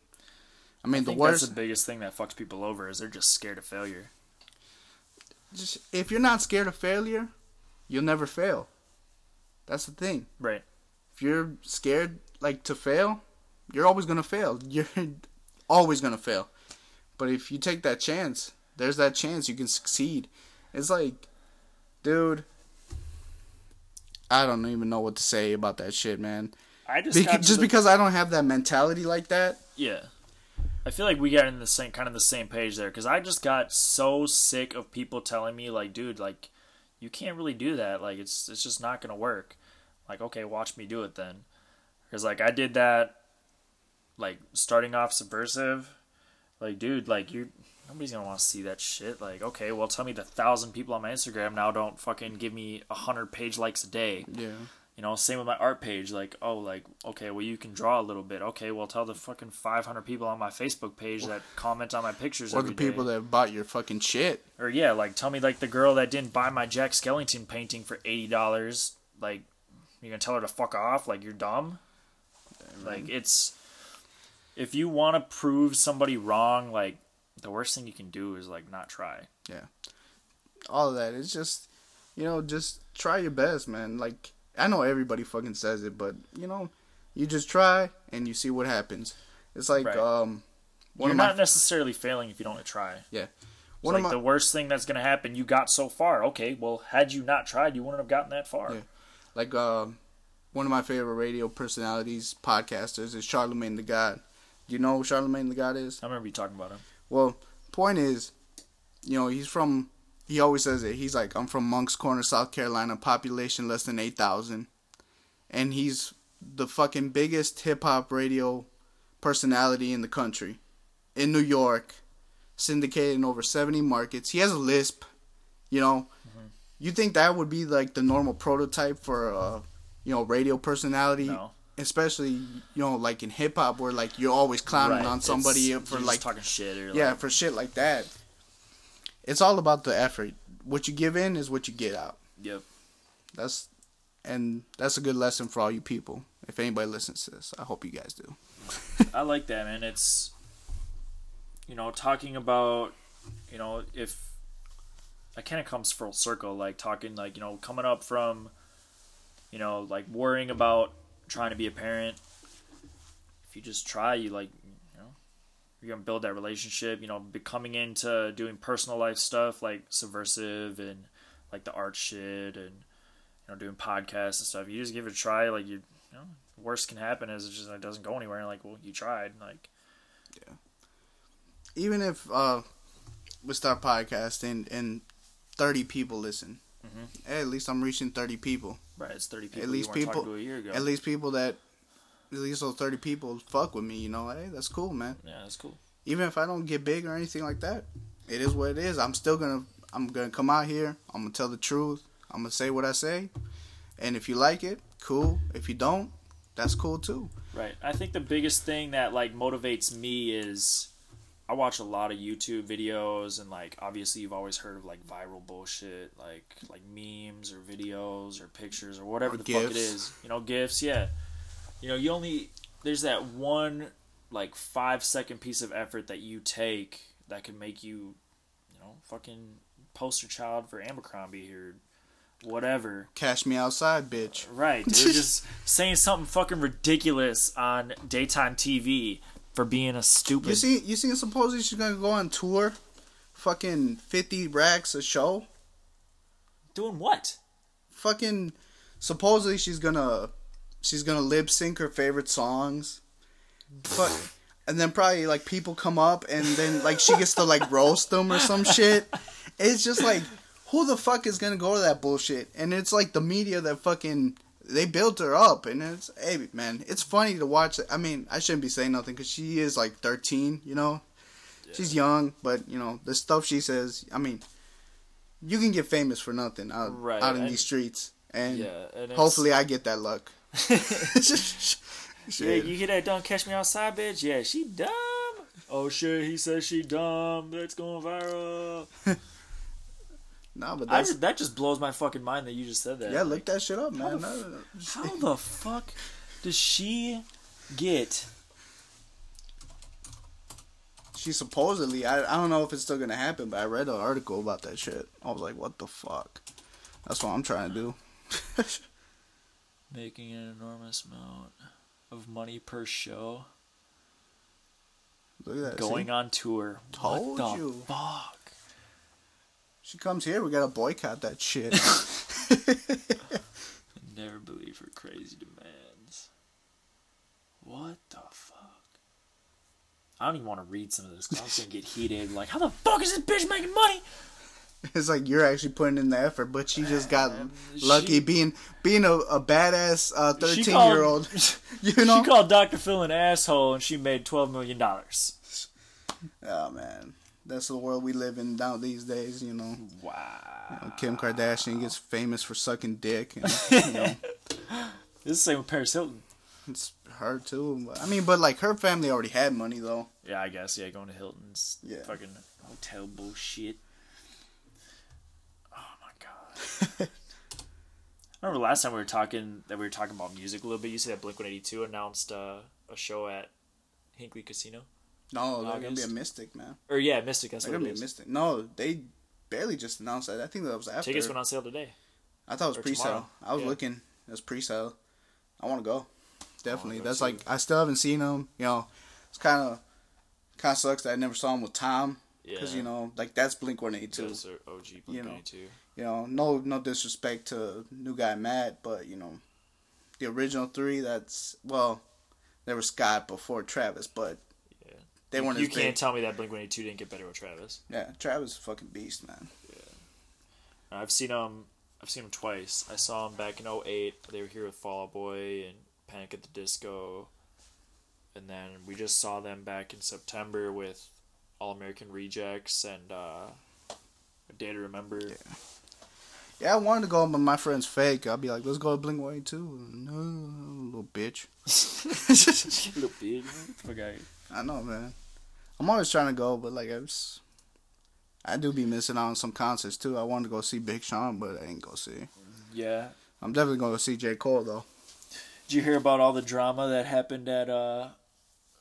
I mean, I the worst. that's the biggest thing that fucks people over is they're just scared of failure. Just if you're not scared of failure, you'll never fail. That's the thing. Right. If you're scared like to fail, you're always gonna fail. You're always gonna fail. But if you take that chance, there's that chance you can succeed. It's like, dude, I don't even know what to say about that shit, man. I just to just because I don't have that mentality like that. Yeah. I feel like we got in the same kind of the same page there because I just got so sick of people telling me like, dude, like, you can't really do that. Like, it's it's just not gonna work. Like, okay, watch me do it then. Because like I did that, like starting off subversive. Like, dude, like you, nobody's gonna want to see that shit. Like, okay, well, tell me the thousand people on my Instagram now don't fucking give me a hundred page likes a day. Yeah. You know, same with my art page. Like, oh, like, okay, well, you can draw a little bit. Okay, well, tell the fucking 500 people on my Facebook page that comment on my pictures Or the people day. that bought your fucking shit. Or, yeah, like, tell me, like, the girl that didn't buy my Jack Skellington painting for $80. Like, you're gonna tell her to fuck off? Like, you're dumb? Like, mm-hmm. it's. If you want to prove somebody wrong, like, the worst thing you can do is, like, not try. Yeah. All of that. It's just, you know, just try your best, man. Like I know everybody fucking says it, but you know, you just try and you see what happens. It's like Right. um, one You're of my not necessarily failing if you don't try. yeah, One like my the worst thing that's gonna happen, you got so far. Okay, well, had you not tried, you wouldn't have gotten that far. Yeah. like um, one of my favorite radio personalities, podcasters, is Charlemagne the God. Do you know who Charlemagne the God is? I remember you talking about him. Well, point is, you know, he's from. He always says it. He's like, I'm from Moncks Corner, South Carolina, population less than eight thousand, and he's the fucking biggest hip hop radio personality in the country, in New York, syndicated in over seventy markets. He has a lisp, you know. Mm-hmm. You think that would be like the normal prototype for a, you know, radio personality? No, Especially, you know, like in hip hop, where like you're always clowning Right. on somebody It's- for like talking shit or yeah, like, for shit like that. It's all about the effort. What you give in is what you get out. yep. That's and that's a good lesson for all you people. If anybody listens to this, I hope you guys do. I like that, man. It's you know talking about you know if it kind of comes full circle, like talking like you know coming up from you know like worrying about trying to be a parent. If you just try, you like you're gonna build that relationship. You know, becoming into doing personal life stuff like subversive and like the art shit and you know doing podcasts and stuff. You just give it a try. Like you, you know, worst can happen is it just it doesn't go anywhere. And Like well, you tried. Like yeah. Even if uh, we start podcasting and thirty people listen, Mhm. hey, at least I'm reaching thirty people. right, it's thirty people. At least you people- a year ago. At least people that, at least those thirty people fuck with me. You know, hey, that's cool, man. yeah, that's cool. even if I don't get big or anything like that, it is what it is. I'm still gonna I'm gonna come out here. I'm gonna tell the truth. I'm gonna say what I say, and if you like it, cool. If you don't, that's cool too. Right. I think the biggest thing that like motivates me is I watch a lot of YouTube videos and like obviously you've always heard of like viral bullshit, like like memes or videos or pictures or whatever Or the fuck it is. You know, gifs, yeah. You know, you only there's that one like 5 second piece of effort that you take that can make you, you know, fucking poster child for Abercrombie or whatever. Cash me outside, bitch. Right. They're just saying something fucking ridiculous on daytime TV for being a stupid. You see, you see, supposedly she's gonna go on tour, fucking fifty racks a show. doing what? Fucking, supposedly she's gonna, she's gonna lip sync her favorite songs. But, and then probably like people come up and then like she gets to like roast them or some shit. It's just like, who the fuck is gonna go to that bullshit? And it's like the media that fucking they built her up, and it's hey man, it's funny to watch. I mean, I shouldn't be saying nothing because she is like thirteen, you know. She's young, but you know the stuff she says. I mean, you can get famous for nothing out, Right, out in and- these streets, and Yeah, and hopefully I get that luck. Yeah, you hear that? Don't catch me outside, bitch. Yeah, she dumb. Oh shit, he says she dumb. That's going viral. no, but I just, that just blows my fucking mind that you just said that. yeah. Look that shit up, man. no, How the fuck does she get? she supposedly I, I don't know if it's still gonna happen, but I read an article about that shit. I was like, what the fuck? That's what I'm trying to do. Making an enormous amount of money per show. Look at that. Going see? on tour. Told what the you. fuck? She comes here, we gotta boycott that shit. I Never believe her crazy demands. What the fuck? I don't even want to read some of this because I was gonna get heated. Like, how the fuck is this bitch making money? It's like you're actually putting in the effort, but she just got lucky being being a, a badass uh, thirteen called- year old. You know? She called Dr. Phil an asshole and she made twelve million dollars. oh man, that's the world we live in now these days. You know, Wow. Kim Kardashian gets famous for sucking dick, and you know, This is the same with Paris Hilton. it's her too. I mean, but like her family already had money though. Yeah, I guess. Yeah, going to Hilton's Yeah. fucking hotel bullshit. Oh my god. I remember last time we were talking that we were talking about music a little bit. You said that Blink One Eighty Two announced uh, a show at Hinckley Casino, No, they're gonna be a mystic, man. or yeah, Mystic. That's They're gonna be a mystic. No, they barely just announced that. I think that was after. Tickets went on sale today. I thought it was or pre-sale. tomorrow. I was Yeah. looking. It was pre-sale. I want to go. Definitely. go That's too. like I still haven't seen them. You know, it's kind of kind of sucks that I never saw him with Tom Yeah. because you know like that's Blink One Eighty Two. Those are OG Blink know. 92. You know, no no disrespect to new guy Matt, but you know, the original three. That's well, there was Scott before Travis, but Yeah. they weren't You can't big. tell me that Blink 182 didn't get better with Travis. Yeah, Travis is a fucking beast, man. Yeah, I've seen him. I've seen him twice. I saw him back in 08. They were here with Fall Out Boy and Panic at the Disco, and then we just saw them back in September with All American Rejects and uh, A Day to Remember. Yeah, I wanted to go, but my friend's fake. I'd be like, let's go to Blink One Two. No, little bitch. Little big. Okay. I know, man. I'm always trying to go, but like I was, I do be missing out on some concerts too. I wanted to go see Big Sean, but I ain't go see. Yeah. I'm definitely going to see J Cole though. Did you hear about all the drama that happened at uh,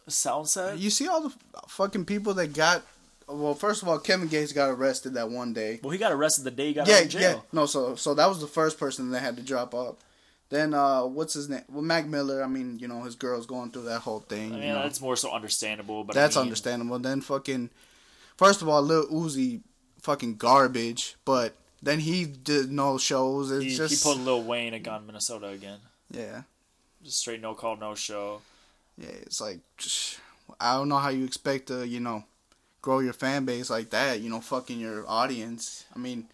Soundset? You see all the fucking people that got. Well, first of all, Kevin Gates got arrested that one day. Well, he got arrested the day he got yeah, out of jail. yeah. No, so so that was the first person that had to drop up. Then uh, what's his name? Well, Mac Miller. I mean, you know, his girl's going through that whole thing. I you know. that's more so understandable, but That's I mean, understandable. Then fucking, first of all, Lil Uzi, fucking garbage. But then he did no shows. It's He, just he put Lil Wayne a gun Minnesota again. yeah, Just straight no call, no show. yeah. It's like I don't know how you expect to you know grow your fan base like that. You know, fucking your audience. I mean,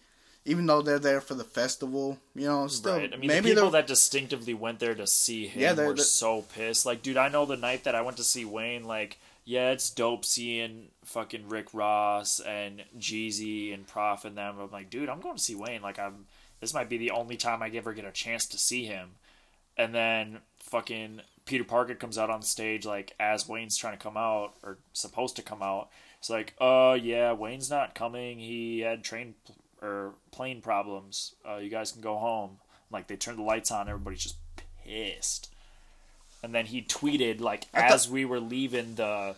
even though they're there for the festival, you know, still right. I mean, maybe the people that distinctively went there to see him Yeah, they're- were they're- so pissed. Like, dude, I know the night that I went to see Wayne, like, yeah, it's dope seeing fucking Rick Ross and Jeezy and Prof and them. I'm like, dude, I'm going to see Wayne. Like, I'm. This might be the only time I ever get a chance to see him. And then fucking Peter Parker comes out on stage like as Wayne's trying to come out or supposed to come out. It's like, uh, yeah, Wayne's not coming. He had train or plane problems. Uh, you guys can go home. Like they turned the lights on, everybody's just pissed. And then he tweeted like I as we were leaving the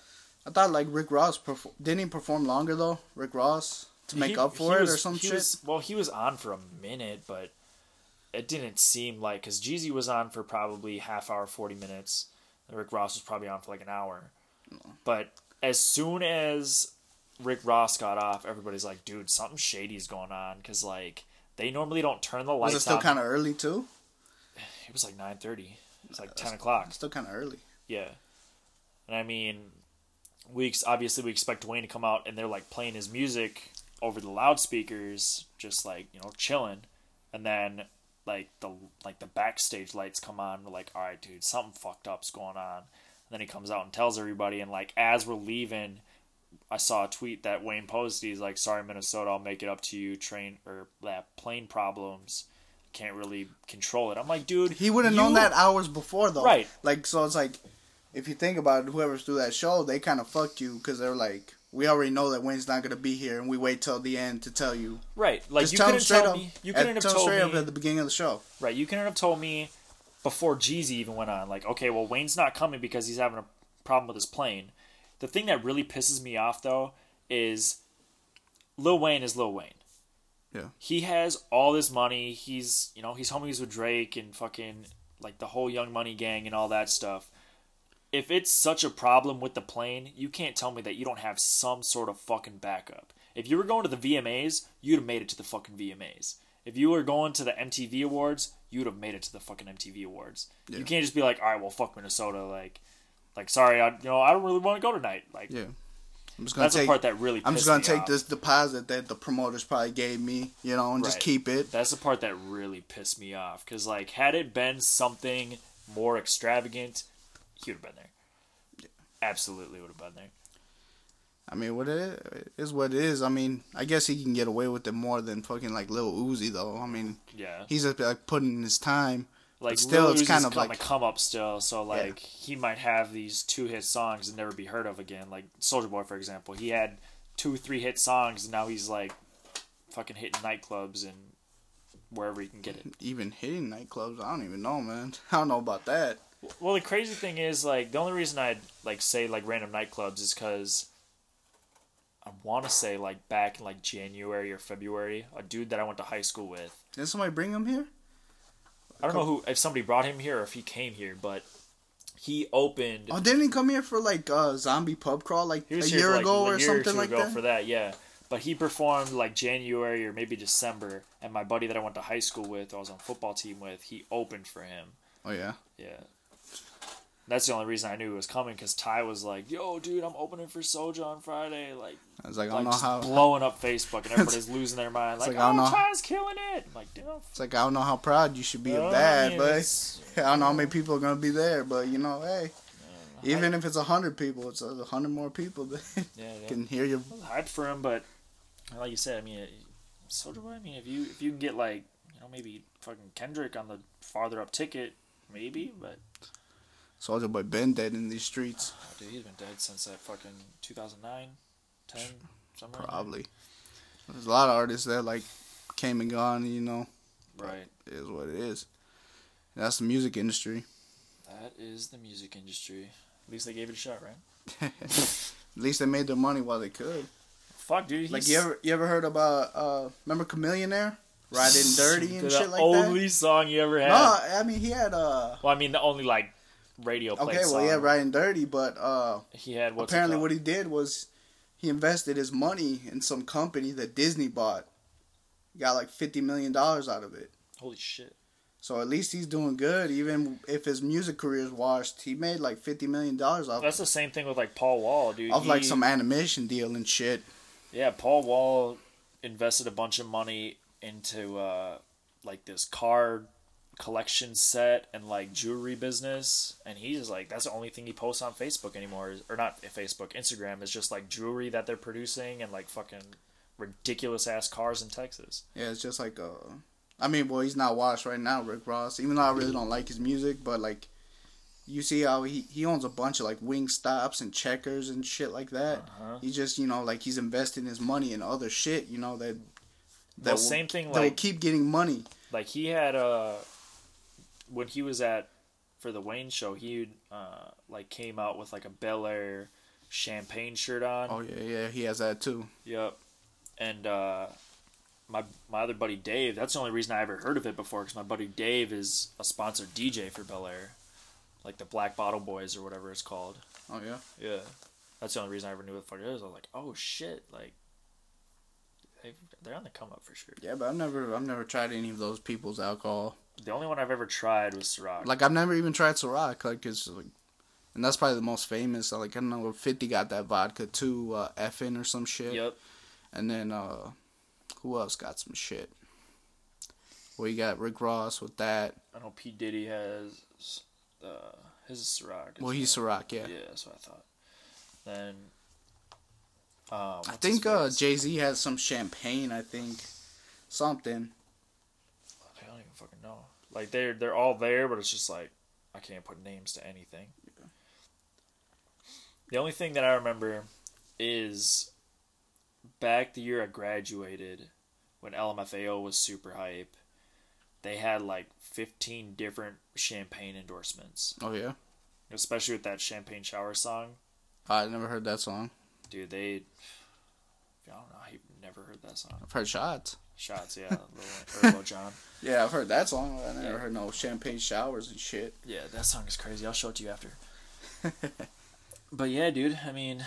I thought like Rick Ross didn't he perform longer though? Rick Ross to make he- up for it was- or some shit. was- well, he was on for a minute, but it didn't seem like because Jeezy was on for probably half hour, forty minutes. and Rick Ross was probably on for like an hour. But as soon as Rick Ross got off, everybody's like, "Dude, something shady's going on." Because like they normally don't turn the lights. Was it still kind of early too? It was like nine thirty. It was like uh, ten o'clock. Still kind of early. Yeah. And I mean, we ex- obviously we expect Wayne to come out and they're like playing his music over the loudspeakers, just like you know chilling, and then like the like the backstage lights come on. We're like, all right, dude, something fucked up's going on. Then he comes out and tells everybody, and like as we're leaving. I saw a tweet that Wayne posted. He's like, "Sorry, Minnesota, I'll make it up to you. Train or that plane problems, can't really control it." I'm like, dude, He would have you- known that hours before, though. Right. Like, so it's like, if you think about it, whoever's through that show, they kind of fucked you because they're like, we already know that Wayne's not gonna be here, and we wait till the end to tell you. Right, like Just you tell couldn't straight tell me. You couldn't have told straight me. up at the beginning of the show. Right, you couldn't have told me before Jeezy even went on. Like, okay, well Wayne's not coming because he's having a problem with his plane. The thing that really pisses me off though is Lil Wayne is Lil Wayne. Yeah. He has all this money. He's you know he's homies with Drake and fucking like the whole Young Money gang and all that stuff. If it's such a problem with the plane, you can't tell me that you don't have some sort of fucking backup. If you were going to the VMAs, you'd have made it to the fucking VMAs. If you were going to the MTV Awards, you'd have made it to the fucking MTV Awards. Yeah. You can't just be like, all right, well, fuck Minnesota. Like, like sorry, I you know I don't really want to go tonight. Like, Yeah. I'm just gonna that's take. the part that really. Pissed off. I'm just gonna take off. this deposit that the promoters probably gave me, you know, and just keep it. That's the part that really pissed me off. Because, like, had it been something more extravagant, he would have been there. Absolutely would have been there. I mean, what it is what it is. I mean, I guess he can get away with it more than fucking like Lil Uzi, though. I mean, Yeah. he's just like putting in his time. Like, still, Lil it's Uzi's kind of like- come up still. So, like, he might have these two hit songs and never be heard of again. Like, Soulja Boy, for example. He had two, three hit songs, and now he's, like, fucking hitting nightclubs and wherever he can get it. Even hitting nightclubs, I don't even know, man. I don't know about that. Well, the crazy thing is, like, the only reason I'd like say like random nightclubs is because I want to say like back in like January or February. A dude that I went to high school with. Did somebody bring him here? I don't know who if somebody brought him here or if he came here, but he opened. Oh, didn't he come here for like uh, zombie pub crawl like a year like, ago or year something like that? for that, yeah. But he performed like January or maybe December, and my buddy that I went to high school with, I was on football team with, he opened for him. Oh yeah. Yeah. That's the only reason I knew it was coming because Ty was like, "Yo, dude, I'm opening for Soulja on Friday." Like, I was like, I don't know how. blowing up Facebook, and everybody's losing their mind. Like, like, I don't "Oh, know- Ty's killing it!" I'm like, dude, It's like I don't know how proud you should be of I that, mean, but it's- I don't know how many people are gonna be there. But you know, hey, even if it's a hundred people, it's a hundred more people that yeah, yeah. can hear you. Hyped for him, but like you said, I mean, Soulja Boy. I mean, if you if you can get like you know maybe fucking Kendrick on the farther up ticket, maybe. But Soulja Boy been dead in these streets, oh, dude, he's been dead since that fucking 2009, 10, somewhere. there. probably. There's a lot of artists that like came and gone. You know, Right. it is what it is. That's the music industry. That is the music industry. At least they gave it a shot, right? At least they made their money while they could. Fuck, dude. Like he's- you ever you ever heard about uh remember Chamillionaire riding dirty and the shit like that? only song you ever had. No, I mean he had uh Well, I mean the only like radio play okay, song. well yeah, riding dirty, but uh He had apparently what he did was he invested his money in some company that Disney bought. Got like fifty million dollars out of it. Holy shit. So at least he's doing good, even if his music career is washed. He made like fifty million dollars off That's the same thing with like Paul Wall, dude. of like He- some animation deal and shit. Yeah, Paul Wall invested a bunch of money into uh, like this card collection set and like jewelry business, and he's like, that's the only thing he posts on Facebook anymore, is, or not Facebook, Instagram is just like jewelry that they're producing and like fucking ridiculous ass cars in Texas. Yeah, it's just like uh, I mean, well, he's not washed right now, Rick Ross. Even though I really don't like his music, but like, you see how he he owns a bunch of like wing stops and checkers and shit like that. Uh-huh. He just you know like he's investing his money in other shit. You know that that Well, will, same thing that will keep getting money. like he had uh when he was at for the Wayne show, he uh like came out with like a Belaire champagne shirt on. Oh yeah, yeah, he has that too. Yep. And uh, my my other buddy Dave. That's the only reason I ever heard of it before, because my buddy Dave is a sponsored DJ for Belaire, like the Black Bottle Boys or whatever it's called. Oh yeah. Yeah. That's the only reason I ever knew what the fuck it is. I was like, oh shit, like they they're on the come up for sure. Yeah, but I've never I've never tried any of those people's alcohol. The only one I've ever tried was Ciroc. Like I've never even tried Ciroc. Like it's like, and that's probably the most famous. Like I don't know, Fifty got that vodka too, uh, Effen or some shit. yep. And then uh who else got some shit? Well, you got Rick Ross with that. I know P Diddy has uh, his is Ciroc. Well, he's Ciroc, yeah. yeah, that's what I thought. Then. Um, I think uh? Jay Z has some champagne. I think something. I don't even fucking know. Like they're they're all there, but it's just like I can't put names to anything. The only thing that I remember is back the year I graduated, when LMFAO was super hype. They had like fifteen different champagne endorsements, Oh yeah, especially with that champagne shower song. I never heard that song. Dude, they. I don't know. I never heard that song. I've heard shots. Shots, yeah, Lil, Jon. Yeah, I've heard that song. I never Yeah. heard no champagne showers and shit. Yeah, that song is crazy. I'll show it to you after. but yeah, dude. I mean, is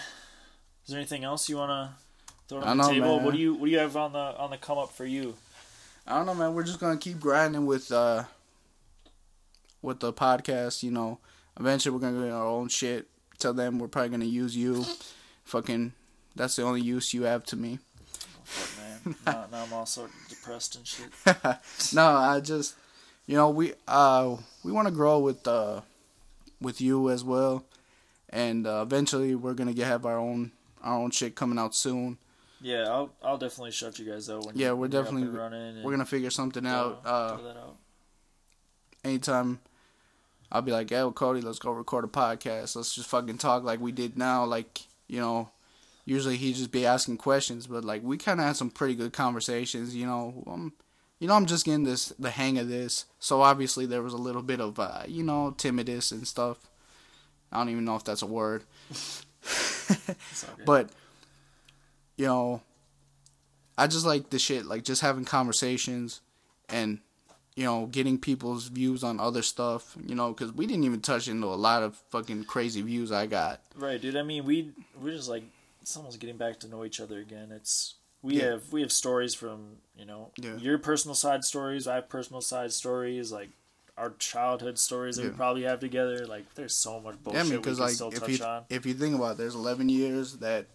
there anything else you wanna throw on the know, table? man. What do you What do you have on the on the come up for you? I don't know, man. We're just gonna keep grinding with uh with the podcast. You know, eventually we're gonna get our own shit. Tell them we're probably gonna use you. Fucking, that's the only use you have to me. Now, now I'm all so depressed and shit. no, I just, you know, we uh we want to grow with uh with you as well, and uh, eventually we're gonna get have our own our own shit coming out soon. Yeah, I'll I'll definitely shut you guys out when Yeah, you, we're when you're up definitely- running. And We're gonna figure something out. Uh, out. anytime I'll be like, "Hey, Cody, let's go record a podcast. Let's just fucking talk like we did now." Like, you know, usually he'd just be asking questions, but like we kind of had some pretty good conversations. You know, um, you know, I'm just getting this the hang of this, so obviously there was a little bit of uh, you know, timidness and stuff. I don't even know if that's a word, It's all good. but you know, I just like the shit, like just having conversations and, you know, getting people's views on other stuff, you know, because we didn't even touch into a lot of fucking crazy views I got. Right, dude. I mean, we we're just like it's almost getting back to know each other again. It's we Yeah. have we have stories from you know Yeah. your personal side stories. I have personal side stories, like our childhood stories that we probably have together. Like, there's so much Yeah, bullshit I mean, we because can like still if touch you on. if you think about, it, there's 11 years that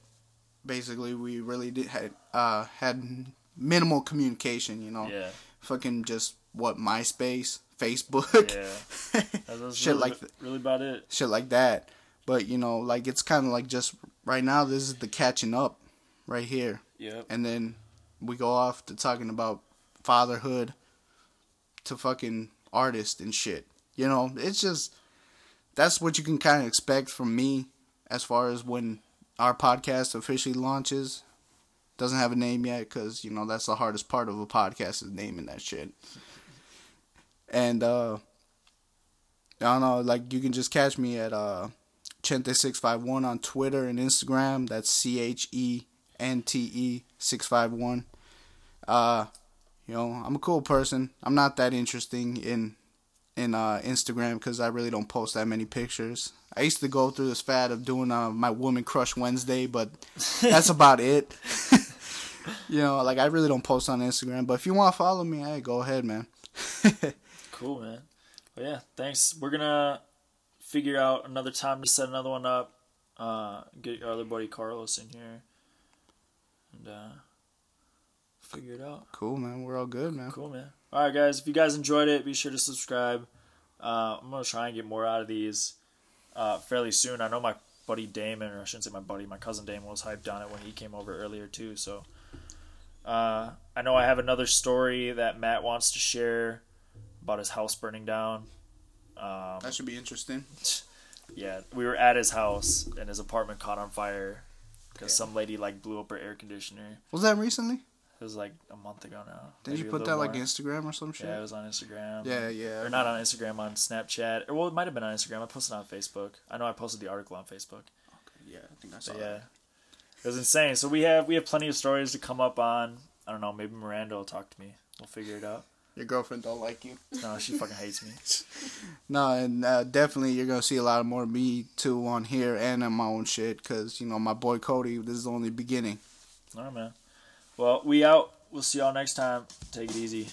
basically we really did had uh had minimal communication. You know, Yeah, fucking just what MySpace, Facebook, yeah. Shit really, like th- really about it. shit like that. But you know, like it's kind of like just right now. This is the catching up, right here, Yep. and then we go off to talking about fatherhood, to fucking artist and shit. You know, it's just that's what you can kind of expect from me as far as when our podcast officially launches. Doesn't have a name yet because you know that's the hardest part of a podcast is naming that shit. And uh I don't know, like you can just catch me at uh Chente651 on Twitter and Instagram. That's C H E N T E 651. Uh you know, I'm a cool person. I'm not that interesting in in uh, Instagram because I really don't post that many pictures. I used to go through this fad of doing uh, my woman crush Wednesday, but that's about it. you know, like I really don't post on Instagram. But if you want to follow me, hey, go ahead, man. Cool, man. Well, yeah, thanks. We're gonna figure out another time to set another one up. Uh, get our other buddy Carlos in here, and uh, figure it out. cool, man. We're all good, man. Cool, man. All right, guys. If you guys enjoyed it, be sure to subscribe. Uh, I'm gonna try and get more out of these uh, fairly soon. I know my buddy Damon, or I shouldn't say my buddy, my cousin Damon was hyped on it when he came over earlier too. So uh, I know I have another story that Matt wants to share about his house burning down. Um, That should be interesting. yeah, we were at his house and his apartment caught on fire because Yeah. some lady like blew up her air conditioner. Was that recently? It was like a month ago now. Did you put that little like. Instagram or some shit? Yeah, it was on Instagram. yeah, yeah. Or not on Instagram, on Snapchat. Or well, it might have been on Instagram. I posted it on Facebook. I know I posted the article on Facebook. Okay, Yeah, I think I saw But that. yeah, it was insane. So we have we have plenty of stories to come up on. I don't know. Maybe Miranda will talk to me. We'll figure it out. Your girlfriend don't like you. No, she fucking hates me. No, and uh, definitely you're gonna see a lot more of me too on here and on my own shit, cause you know my boy Cody. This is only the beginning. All right, man. Well, we out. We'll see y'all next time. Take it easy.